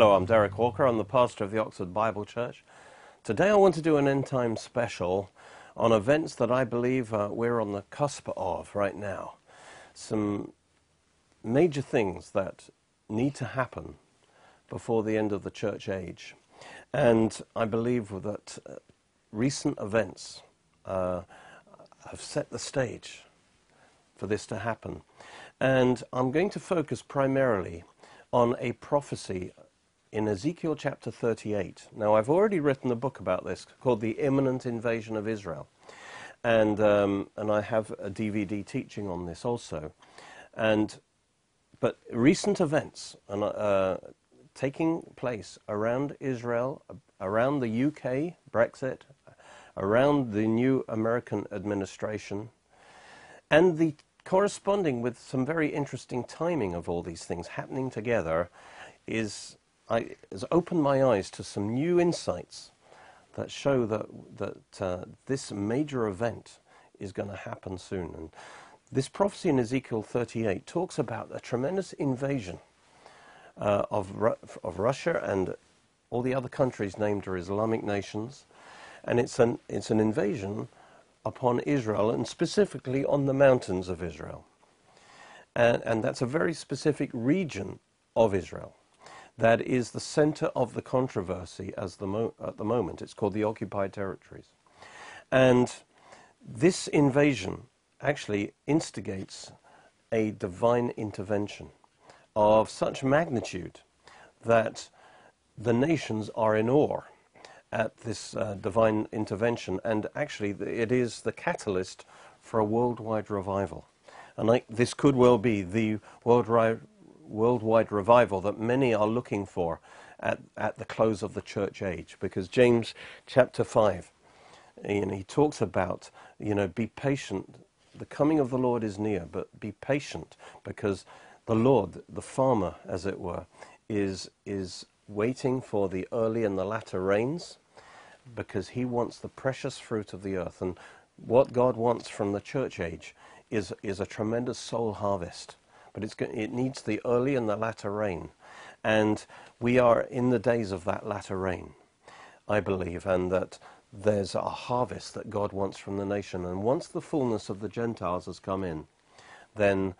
Hello, I'm Derek Walker. I'm the pastor of the Oxford Bible Church. Today I want to do an end time special on events that I believe uh, we're on the cusp of right now. Some major things that need to happen before the end of the church age. And I believe that uh, recent events uh, have set the stage for this to happen. And I'm going to focus primarily on a prophecy in Ezekiel chapter 38. Now, I've already written a book about this called The Imminent Invasion of Israel. And, um, and I have a DVD teaching on this also. And, but recent events and, uh, taking place around Israel, around the UK, Brexit, around the new American administration, and the corresponding with some very interesting timing of all these things happening together is I, has opened my eyes to some new insights that show that that uh, this major event is going to happen soon. And this prophecy in Ezekiel 38 talks about a tremendous invasion uh, of Ru of Russia and all the other countries named are Islamic nations, and it's an it's an invasion upon Israel and specifically on the mountains of Israel. And, and that's a very specific region of Israel. That is the center of the controversy as the at the moment. It's called the occupied territories. And this invasion actually instigates a divine intervention of such magnitude that the nations are in awe at this uh, divine intervention, and actually it is the catalyst for a worldwide revival. And I, this could well be the worldwide, worldwide revival that many are looking for at, at the close of the church age, because James chapter 5, you know, he talks about, you know, be patient. The coming of the Lord is near, but be patient, because the Lord, the farmer, as it were, is, is waiting for the early and the latter rains because he wants the precious fruit of the earth. And what God wants from the church age is, is a tremendous soul harvest. But it needs the early and the latter rain. And we are in the days of that latter rain, I believe, and that there's a harvest that God wants from the nation. And once the fullness of the Gentiles has come in, then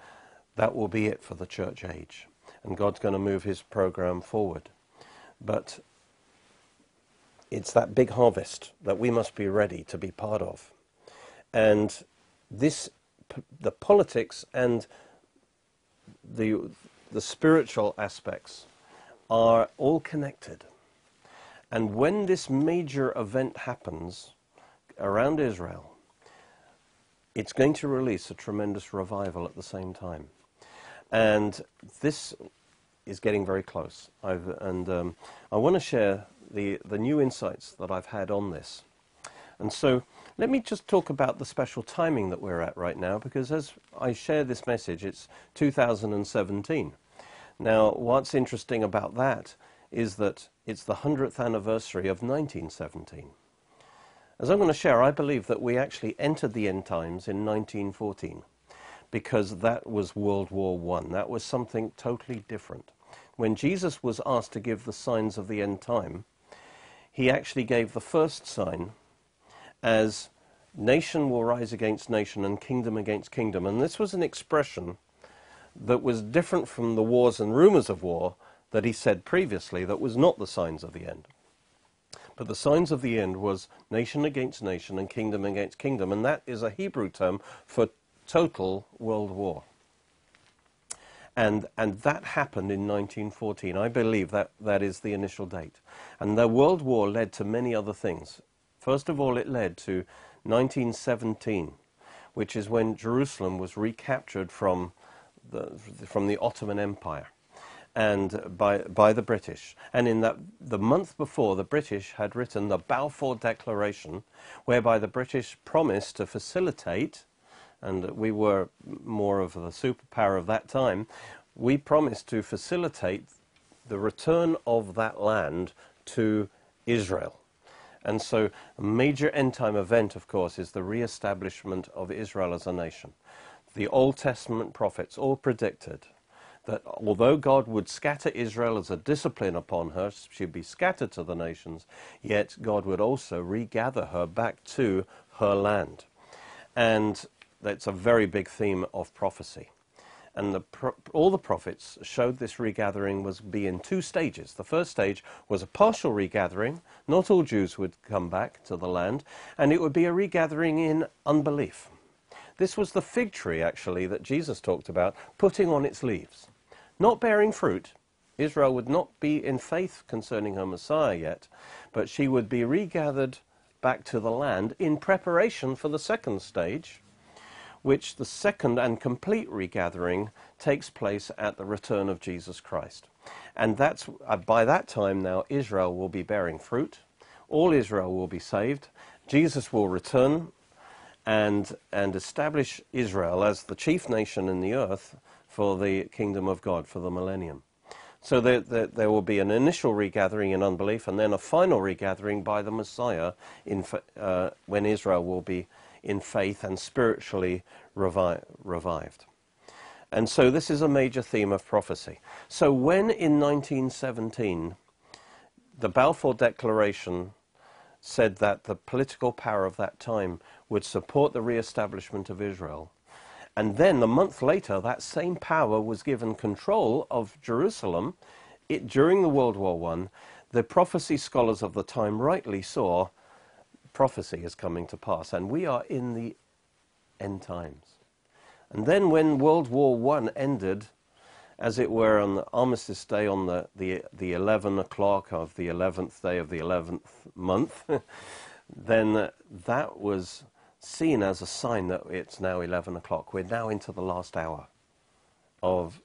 that will be it for the church age. And God's going to move his program forward. But it's that big harvest that we must be ready to be part of. And this, the politics and the, the spiritual aspects are all connected. And when this major event happens around Israel, it's going to release a tremendous revival at the same time. And this is getting very close. I've, and um, I want to share the, the new insights that I've had on this. And so let me just talk about the special timing that we're at right now, because as I share this message, it's 2017. Now, what's interesting about that is that it's the 100th anniversary of 1917. As I'm going to share, I believe that we actually entered the end times in 1914 because that was World War I. That was something totally different. When Jesus was asked to give the signs of the end time, he actually gave the first sign as nation will rise against nation and kingdom against kingdom. And this was an expression that was different from the wars and rumors of war that he said previously that was not the signs of the end. But the signs of the end was nation against nation and kingdom against kingdom. And that is a Hebrew term for total world war. And, and that happened in 1914. I believe that that is the initial date. And the World War led to many other things. First of all, it led to 1917, which is when Jerusalem was recaptured from the, from the Ottoman Empire and by, by the British. And in that, the month before, the British had written the Balfour Declaration, whereby the British promised to facilitate and we were more of the superpower of that time, we promised to facilitate the return of that land to Israel. And so a major end time event, of course, is the re-establishment of Israel as a nation. The Old Testament prophets all predicted that although God would scatter Israel as a discipline upon her, she'd be scattered to the nations, yet God would also regather her back to her land. And that's a very big theme of prophecy. And the pro- all the prophets showed this regathering was be in two stages. The first stage was a partial regathering. Not all Jews would come back to the land, and it would be a regathering in unbelief. This was the fig tree, actually, that Jesus talked about, putting on its leaves. Not bearing fruit. Israel would not be in faith concerning her Messiah yet, but she would be regathered back to the land in preparation for the second stage, which the second and complete regathering takes place at the return of Jesus Christ. And that's uh, by that time now Israel will be bearing fruit. All Israel will be saved. Jesus will return and and establish Israel as the chief nation in the earth for the kingdom of God for the millennium. So there, there, there, will be an initial regathering in unbelief and then a final regathering by the Messiah in, uh, when Israel will be in faith and spiritually revi- revived. And so this is a major theme of prophecy. So when in 1917 the Balfour Declaration said that the political power of that time would support the re-establishment of Israel, and then a month later that same power was given control of Jerusalem it, during the World War I, the prophecy scholars of the time rightly saw prophecy is coming to pass, and we are in the end times. And then when World War I ended, as it were, on the Armistice Day on the, the, the 11 o'clock of the 11th day of the 11th month, then that was seen as a sign that it's now 11 o'clock. We're now into the last hour of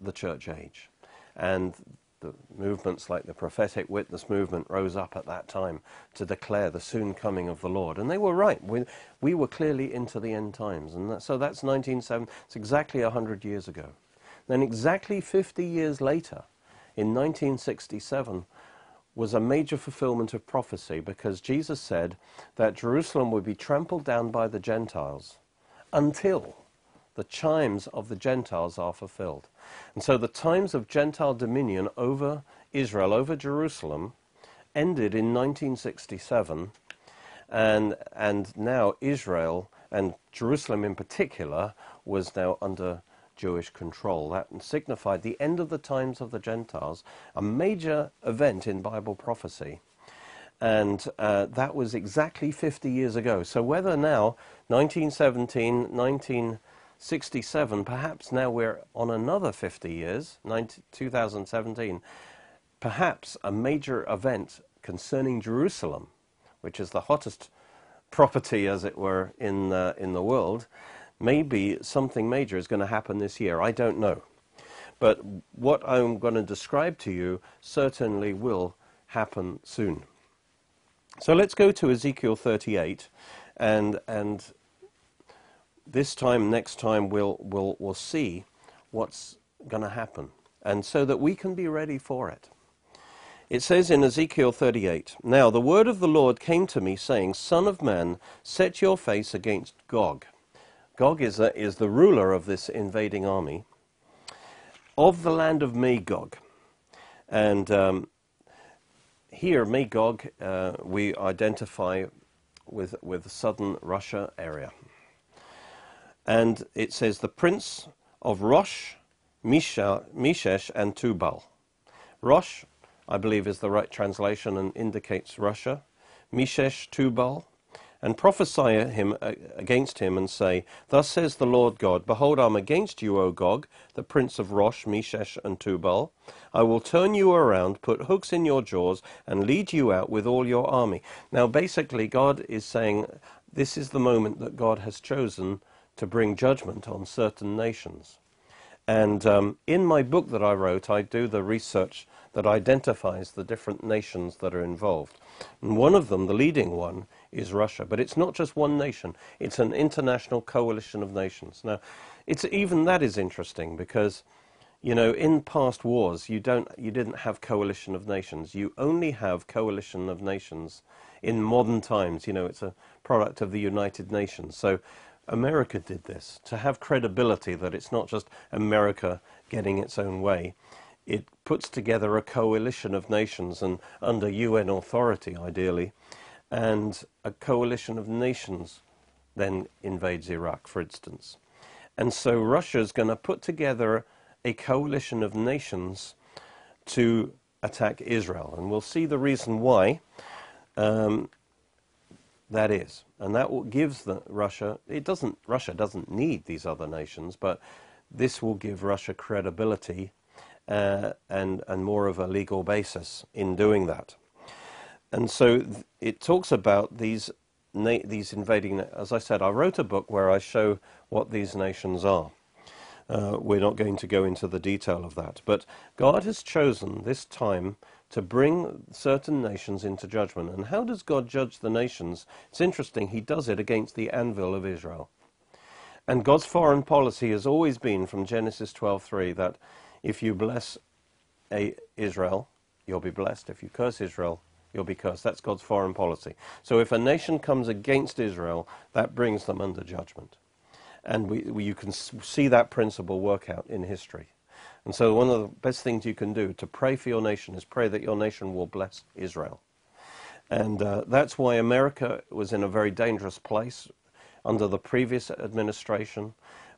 the church age. And the movements like the prophetic witness movement rose up at that time to declare the soon coming of the Lord. And they were right. We, we were clearly into the end times. And that, so that's 1970. It's exactly 100 years ago. Then exactly 50 years later, in 1967, was a major fulfillment of prophecy because Jesus said that Jerusalem would be trampled down by the Gentiles until the chimes of the Gentiles are fulfilled. And so the times of Gentile dominion over Israel, over Jerusalem, ended in 1967, and, and now Israel, and Jerusalem in particular, was now under Jewish control. That signified the end of the times of the Gentiles, a major event in Bible prophecy. And uh, that was exactly 50 years ago. So whether now, 1917, 19 67, perhaps now we're on another 50 years, 19, 2017, perhaps a major event concerning Jerusalem, which is the hottest property, as it were, in, uh, in the world, maybe something major is going to happen this year. I don't know. But what I'm going to describe to you certainly will happen soon. So let's go to Ezekiel 38 and, and this time, next time, we'll, we'll, we'll see what's going to happen, and so that we can be ready for it. It says in Ezekiel 38 Now the word of the Lord came to me, saying, Son of man, set your face against Gog. Gog is, a, is the ruler of this invading army of the land of Magog. And um, here, Magog, uh, we identify with, with the southern Russia area and it says the prince of Rosh, Misha, Meshesh, and Tubal. Rosh, I believe, is the right translation and indicates Russia. Mishesh, Tubal, and prophesy him uh, against him and say, Thus says the Lord God, Behold, I am against you, O Gog, the prince of Rosh, Meshesh, and Tubal. I will turn you around, put hooks in your jaws, and lead you out with all your army. Now, basically, God is saying this is the moment that God has chosen to bring judgment on certain nations. And um, in my book that I wrote, I do the research that identifies the different nations that are involved. And one of them, the leading one, is Russia. But it's not just one nation, it's an international coalition of nations. Now, it's, even that is interesting because, you know, in past wars, you, don't, you didn't have coalition of nations. You only have coalition of nations in modern times. You know, it's a product of the United Nations. So America did this to have credibility that it's not just America getting its own way. It puts together a coalition of nations and under UN authority, ideally, and a coalition of nations then invades Iraq, for instance. And so Russia is going to put together a coalition of nations to attack Israel. And we'll see the reason why um, that is. And that gives the, Russia, it doesn't, Russia doesn't need these other nations, but this will give Russia credibility uh, and, and more of a legal basis in doing that. And so it talks about these these invading. As I said, I wrote a book where I show what these nations are. Uh, we're not going to go into the detail of that, but God has chosen this time to bring certain nations into judgment. And how does God judge the nations? It's interesting. He does it against the anvil of Israel. And God's foreign policy has always been, from Genesis 12:3, that if you bless a Israel, you'll be blessed. If you curse Israel, you'll be cursed. That's God's foreign policy. So if a nation comes against Israel, that brings them under judgment. And we, we, you can see that principle work out in history. And so one of the best things you can do to pray for your nation is pray that your nation will bless Israel. And uh, that's why America was in a very dangerous place under the previous administration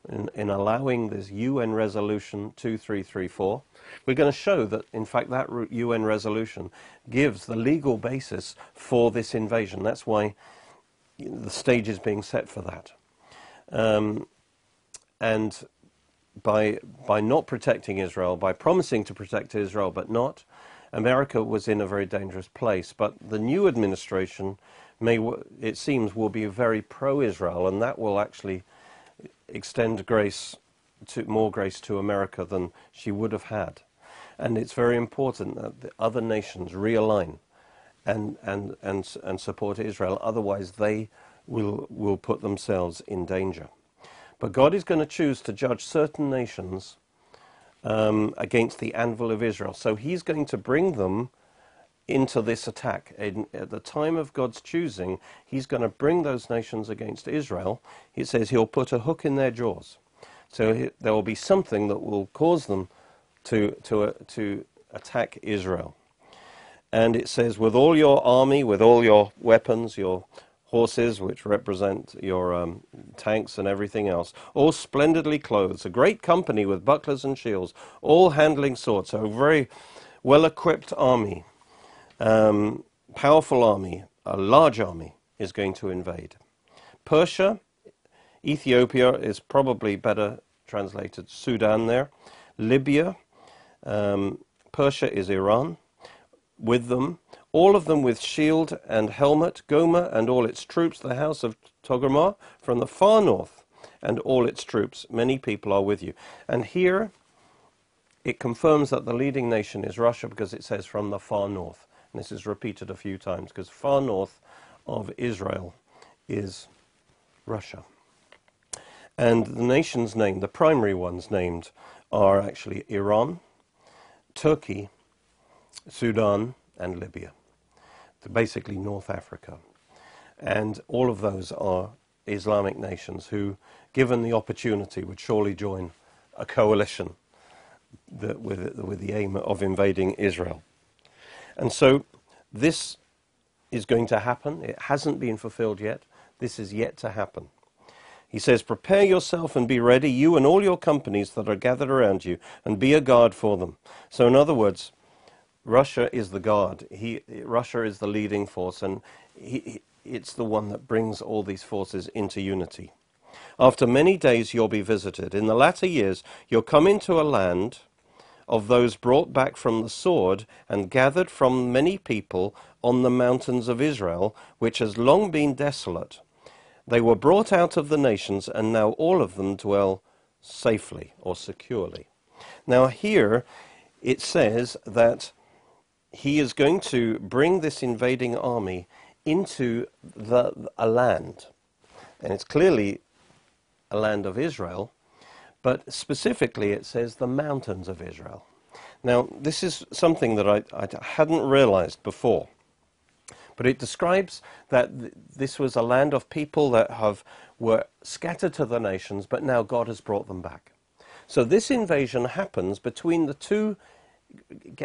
in, in allowing this UN resolution 2334. We're going to show that, in fact, that UN resolution gives the legal basis for this invasion. That's why the stage is being set for that. Um, and by, by not protecting Israel, by promising to protect Israel but not, America was in a very dangerous place. But the new administration may, it seems, will be very pro-Israel, and that will actually extend grace to more grace to America than she would have had. And it's very important that the other nations realign and, and, and, and support Israel. Otherwise, they will, will put themselves in danger. But God is going to choose to judge certain nations um, against the anvil of Israel. So he's going to bring them into this attack. In, at the time of God's choosing, he's going to bring those nations against Israel. He says he'll put a hook in their jaws. So he, there will be something that will cause them to, to, uh, to attack Israel. And it says, with all your army, with all your weapons, your horses, which represent your um, tanks and everything else, all splendidly clothed, a great company with bucklers and shields, all handling swords, so a very well equipped army um, powerful army, a large army, is going to invade. Persia, Ethiopia is probably better translated Sudan there. Libya, um, Persia is Iran. With them, all of them with shield and helmet, Gomer and all its troops, the house of Togarmah from the far north, and all its troops. Many people are with you. And here it confirms that the leading nation is Russia because it says from the far north. And This is repeated a few times because far north of Israel is Russia. And the nations named, the primary ones named, are actually Iran, Turkey, Sudan, and Libya. Basically North Africa. And all of those are Islamic nations who, given the opportunity, would surely join a coalition that, with, with the aim of invading Israel. And so this is going to happen. It hasn't been fulfilled yet. This is yet to happen. He says, Prepare yourself and be ready, you and all your companies that are gathered around you, and be a guard for them. So, in other words, Russia is the guard. He, Russia is the leading force, and he, it's the one that brings all these forces into unity. After many days, you'll be visited. In the latter years, you'll come into a land of those brought back from the sword and gathered from many people on the mountains of Israel, which has long been desolate. They were brought out of the nations, and now all of them dwell safely or securely. Now, here it says that he is going to bring this invading army into the, a land. And it's clearly a land of Israel, but specifically it says the mountains of Israel. Now, this is something that I, I hadn't realized before. But it describes that th- this was a land of people that have were scattered to the nations, but now God has brought them back. So this invasion happens between the two.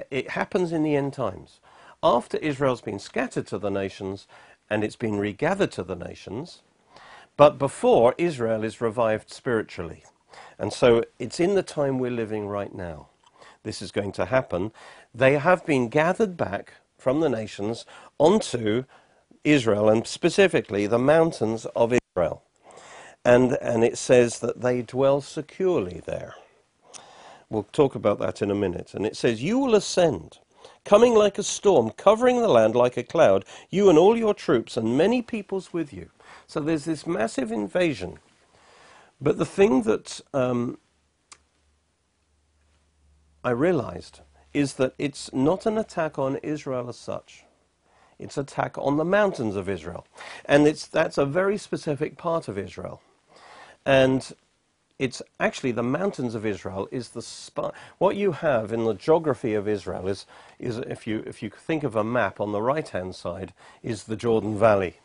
It happens in the end times. After Israel's been scattered to the nations and it's been regathered to the nations, but before Israel is revived spiritually. And so it's in the time we're living right now. This is going to happen. They have been gathered back from the nations onto Israel and specifically the mountains of Israel. And, and it says that they dwell securely there. We'll talk about that in a minute. And it says, You will ascend, coming like a storm, covering the land like a cloud, you and all your troops, and many peoples with you. So there's this massive invasion. But the thing that um, I realized is that it's not an attack on Israel as such. It's attack on the mountains of Israel. And it's, that's a very specific part of Israel. And it's actually the mountains of Israel is the sp- what you have in the geography of Israel is, is if, you, if you think of a map on the right hand side is the Jordan Valley.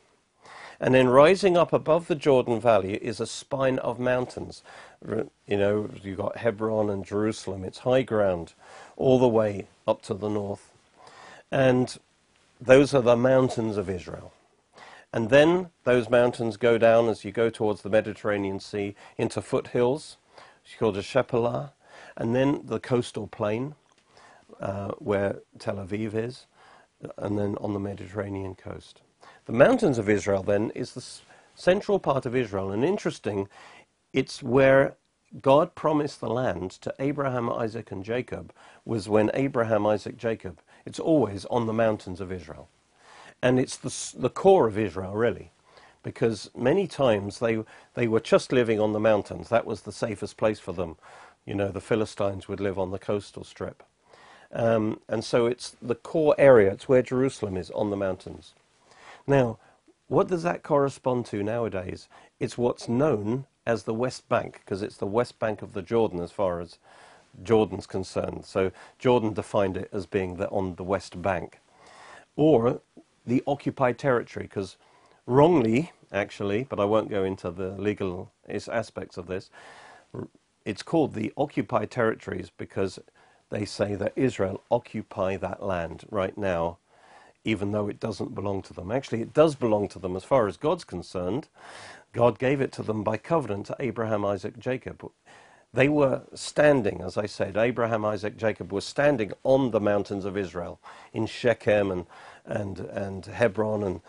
And then rising up above the Jordan Valley is a spine of mountains. You know, you've got Hebron and Jerusalem. It's high ground all the way up to the north. And those are the mountains of Israel. And then those mountains go down as you go towards the Mediterranean Sea into foothills, called a Shephelah, and then the coastal plain uh, where Tel Aviv is, and then on the Mediterranean coast. The mountains of Israel then is the central part of Israel, and interesting, it's where God promised the land to Abraham, Isaac, and Jacob was when Abraham, Isaac, Jacob. It's always on the mountains of Israel. And it's the, the core of Israel, really, because many times they, they were just living on the mountains. That was the safest place for them. You know, the Philistines would live on the coastal strip. Um, and so it's the core area, it's where Jerusalem is, on the mountains. Now, what does that correspond to nowadays? It's what's known as the West Bank, because it's the West Bank of the Jordan as far as Jordan's concerned. So Jordan defined it as being the, on the West Bank. Or the occupied territory, because wrongly, actually, but I won't go into the legal aspects of this, it's called the occupied territories because they say that Israel occupy that land right now, even though it doesn't belong to them. Actually, it does belong to them as far as God's concerned. God gave it to them by covenant to Abraham, Isaac, Jacob. They were standing, as I said, Abraham, Isaac, Jacob were standing on the mountains of Israel in Shechem and, and, and Hebron and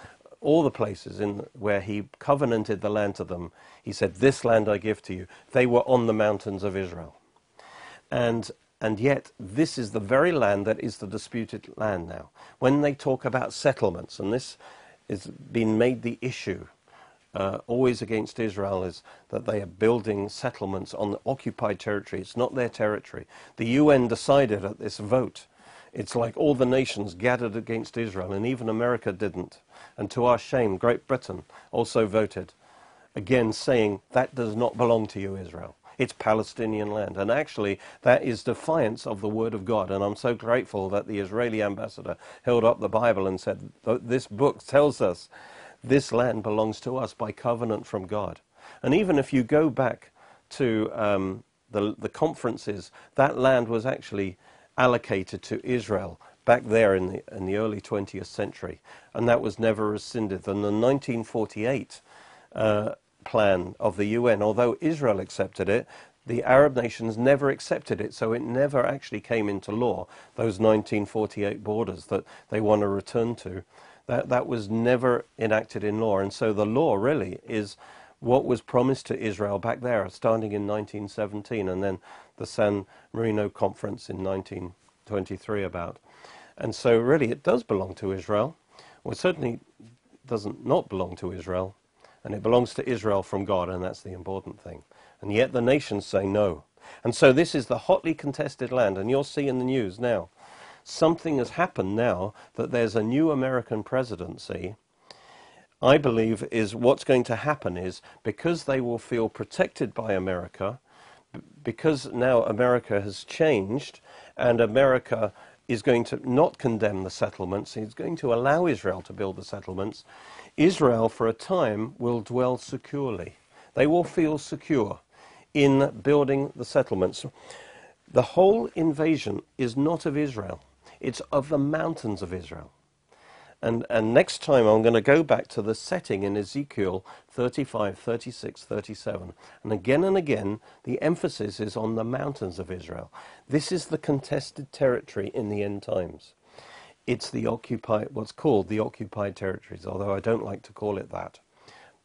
all the places in where he covenanted the land to them. He said, This land I give to you. They were on the mountains of Israel. And, and yet, this is the very land that is the disputed land now. When they talk about settlements, and this has been made the issue uh, always against Israel is that they are building settlements on occupied territory. It's not their territory. The UN decided at this vote. It's like all the nations gathered against Israel, and even America didn't. And to our shame, Great Britain also voted, again saying that does not belong to you, Israel. It's Palestinian land. And actually, that is defiance of the Word of God. And I'm so grateful that the Israeli ambassador held up the Bible and said, This book tells us this land belongs to us by covenant from God. And even if you go back to um, the, the conferences, that land was actually allocated to Israel back there in the, in the early 20th century, and that was never rescinded. And the 1948 uh, plan of the UN, although Israel accepted it, the Arab nations never accepted it, so it never actually came into law, those 1948 borders that they want to return to. That, that was never enacted in law. And so the law really is what was promised to Israel back there, starting in 1917, and then the San Marino Conference in 1923 about. And so really it does belong to Israel. Well, it certainly doesn't not belong to Israel, and it belongs to Israel from God, and that's the important thing. And yet the nations say no. And so this is the hotly contested land, and you'll see in the news now something has happened now that there's a new American presidency. I believe is what's going to happen is because they will feel protected by America, because now America has changed and America is going to not condemn the settlements, he's going to allow Israel to build the settlements. Israel, for a time, will dwell securely. They will feel secure in building the settlements. The whole invasion is not of Israel, it's of the mountains of Israel. And, and next time I'm going to go back to the setting in Ezekiel 35, 36, 37. And again and again, the emphasis is on the mountains of Israel. This is the contested territory in the end times. It's the occupied, what's called the occupied territories, although I don't like to call it that.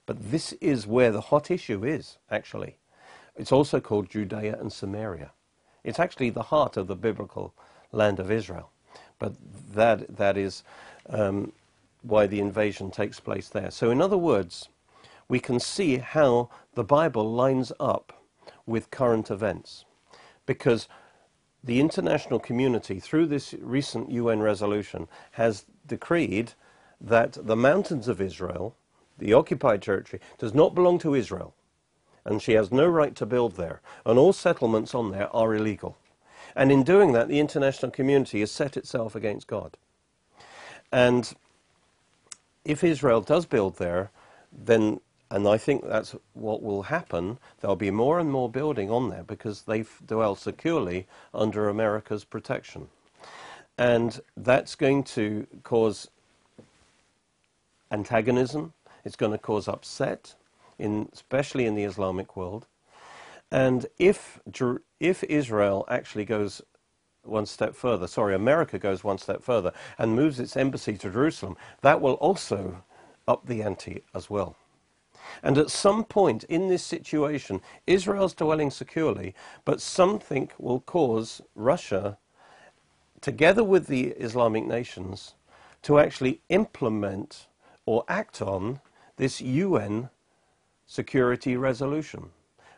But this is where the hot issue is, actually. It's also called Judea and Samaria. It's actually the heart of the biblical land of Israel. But that, that is um, why the invasion takes place there. So, in other words, we can see how the Bible lines up with current events. Because the international community, through this recent UN resolution, has decreed that the mountains of Israel, the occupied territory, does not belong to Israel. And she has no right to build there. And all settlements on there are illegal. And in doing that, the international community has set itself against God. And if Israel does build there, then, and I think that's what will happen, there'll be more and more building on there because they dwell securely under America's protection. And that's going to cause antagonism, it's going to cause upset, in, especially in the Islamic world. And if, if Israel actually goes one step further, sorry, America goes one step further and moves its embassy to Jerusalem, that will also up the ante as well. And at some point in this situation, Israel's dwelling securely, but something will cause Russia, together with the Islamic nations, to actually implement or act on this UN security resolution.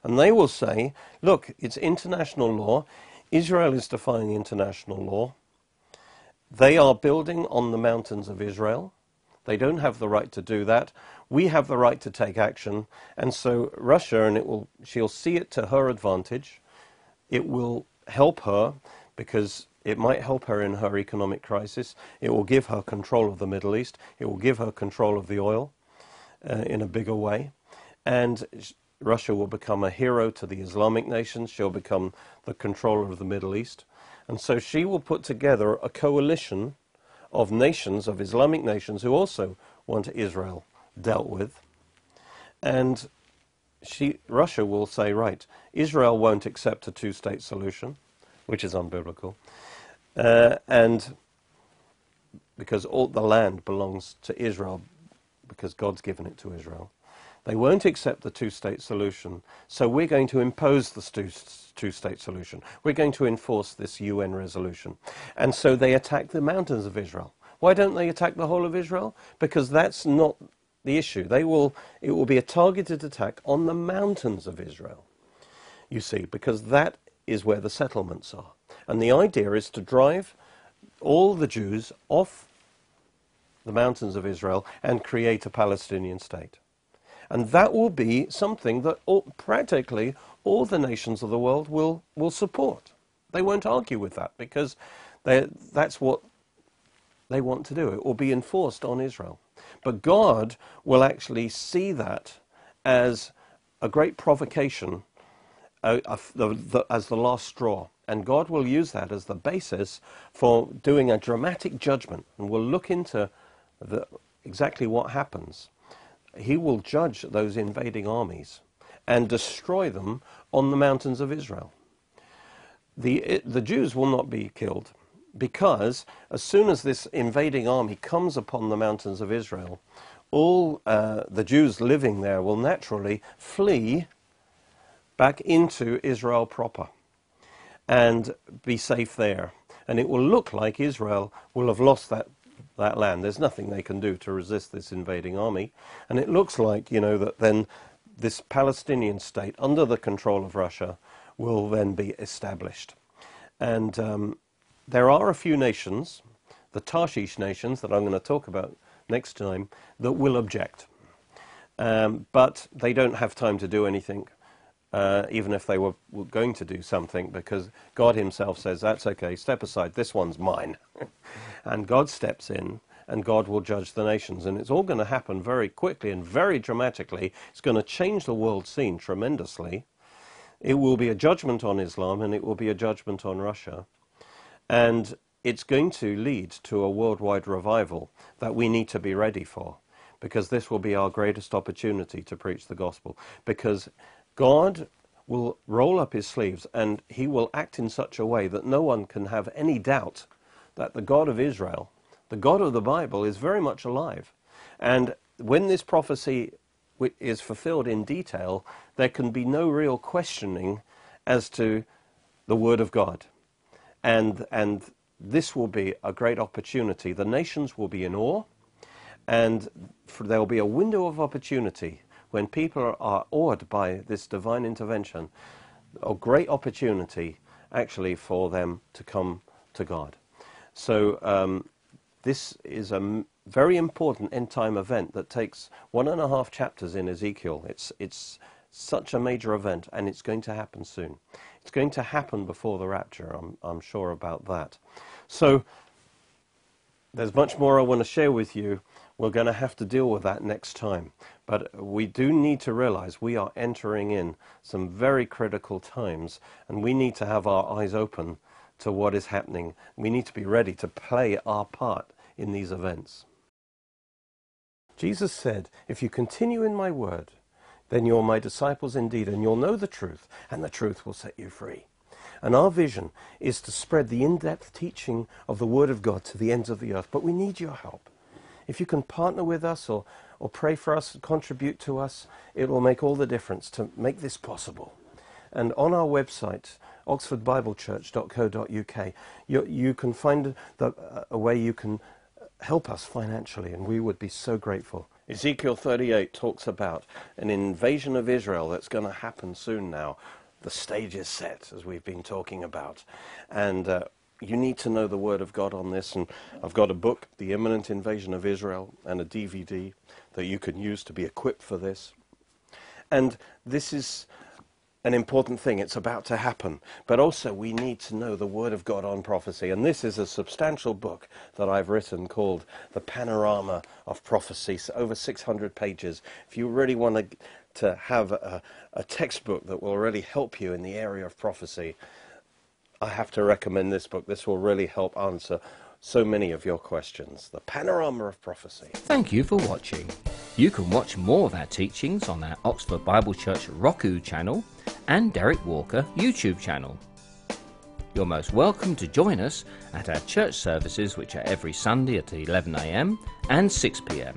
And they will say, look, it's international law. Israel is defying international law. They are building on the mountains of Israel. They don't have the right to do that. We have the right to take action. And so Russia, and it will, she'll see it to her advantage. It will help her because it might help her in her economic crisis. It will give her control of the Middle East. It will give her control of the oil uh, in a bigger way. And Russia will become a hero to the Islamic nations. She'll become the controller of the Middle East. And so she will put together a coalition of nations, of Islamic nations, who also want Israel dealt with. And she, Russia will say, right, Israel won't accept a two state solution, which is unbiblical. Uh, and because all the land belongs to Israel, because God's given it to Israel. They won't accept the two state solution, so we're going to impose the two state solution. We're going to enforce this UN resolution. And so they attack the mountains of Israel. Why don't they attack the whole of Israel? Because that's not the issue. They will, it will be a targeted attack on the mountains of Israel, you see, because that is where the settlements are. And the idea is to drive all the Jews off the mountains of Israel and create a Palestinian state. And that will be something that all, practically all the nations of the world will, will support. They won't argue with that because that's what they want to do. It will be enforced on Israel. But God will actually see that as a great provocation, uh, the, the, as the last straw. And God will use that as the basis for doing a dramatic judgment. And we'll look into the, exactly what happens he will judge those invading armies and destroy them on the mountains of Israel. The, the Jews will not be killed because as soon as this invading army comes upon the mountains of Israel, all uh, the Jews living there will naturally flee back into Israel proper and be safe there. And it will look like Israel will have lost that that land. There's nothing they can do to resist this invading army. And it looks like, you know, that then this Palestinian state under the control of Russia will then be established. And um, there are a few nations, the Tarshish nations that I'm going to talk about next time, that will object. Um, but they don't have time to do anything uh, even if they were, were going to do something, because God Himself says, That's okay, step aside, this one's mine. and God steps in and God will judge the nations. And it's all going to happen very quickly and very dramatically. It's going to change the world scene tremendously. It will be a judgment on Islam and it will be a judgment on Russia. And it's going to lead to a worldwide revival that we need to be ready for because this will be our greatest opportunity to preach the gospel. Because God will roll up his sleeves and he will act in such a way that no one can have any doubt that the God of Israel the God of the Bible is very much alive. And when this prophecy is fulfilled in detail, there can be no real questioning as to the Word of God. And, and this will be a great opportunity. The nations will be in awe, and there will be a window of opportunity when people are awed by this divine intervention, a great opportunity actually for them to come to God. So um, this is a very important end time event that takes one and a half chapters in Ezekiel. It's, it's such a major event, and it's going to happen soon. It's going to happen before the rapture, I'm, I'm sure about that. So, there's much more I want to share with you. We're going to have to deal with that next time. But we do need to realize we are entering in some very critical times, and we need to have our eyes open to what is happening. We need to be ready to play our part in these events. Jesus said, If you continue in my word, then you're my disciples indeed, and you'll know the truth, and the truth will set you free. And our vision is to spread the in depth teaching of the Word of God to the ends of the earth. But we need your help. If you can partner with us or, or pray for us, contribute to us, it will make all the difference to make this possible. And on our website, oxfordbiblechurch.co.uk, you, you can find the, a way you can help us financially, and we would be so grateful. Ezekiel 38 talks about an invasion of Israel that's going to happen soon now. The stage is set, as we've been talking about. And uh, you need to know the Word of God on this. And I've got a book, The Imminent Invasion of Israel, and a DVD that you can use to be equipped for this. And this is an important thing. It's about to happen. But also, we need to know the Word of God on prophecy. And this is a substantial book that I've written called The Panorama of Prophecy, so over 600 pages. If you really want to, to have a, a textbook that will really help you in the area of prophecy, I have to recommend this book. This will really help answer so many of your questions. The Panorama of Prophecy. Thank you for watching. You can watch more of our teachings on our Oxford Bible Church Roku channel and Derek Walker YouTube channel. You're most welcome to join us at our church services, which are every Sunday at 11am and 6pm.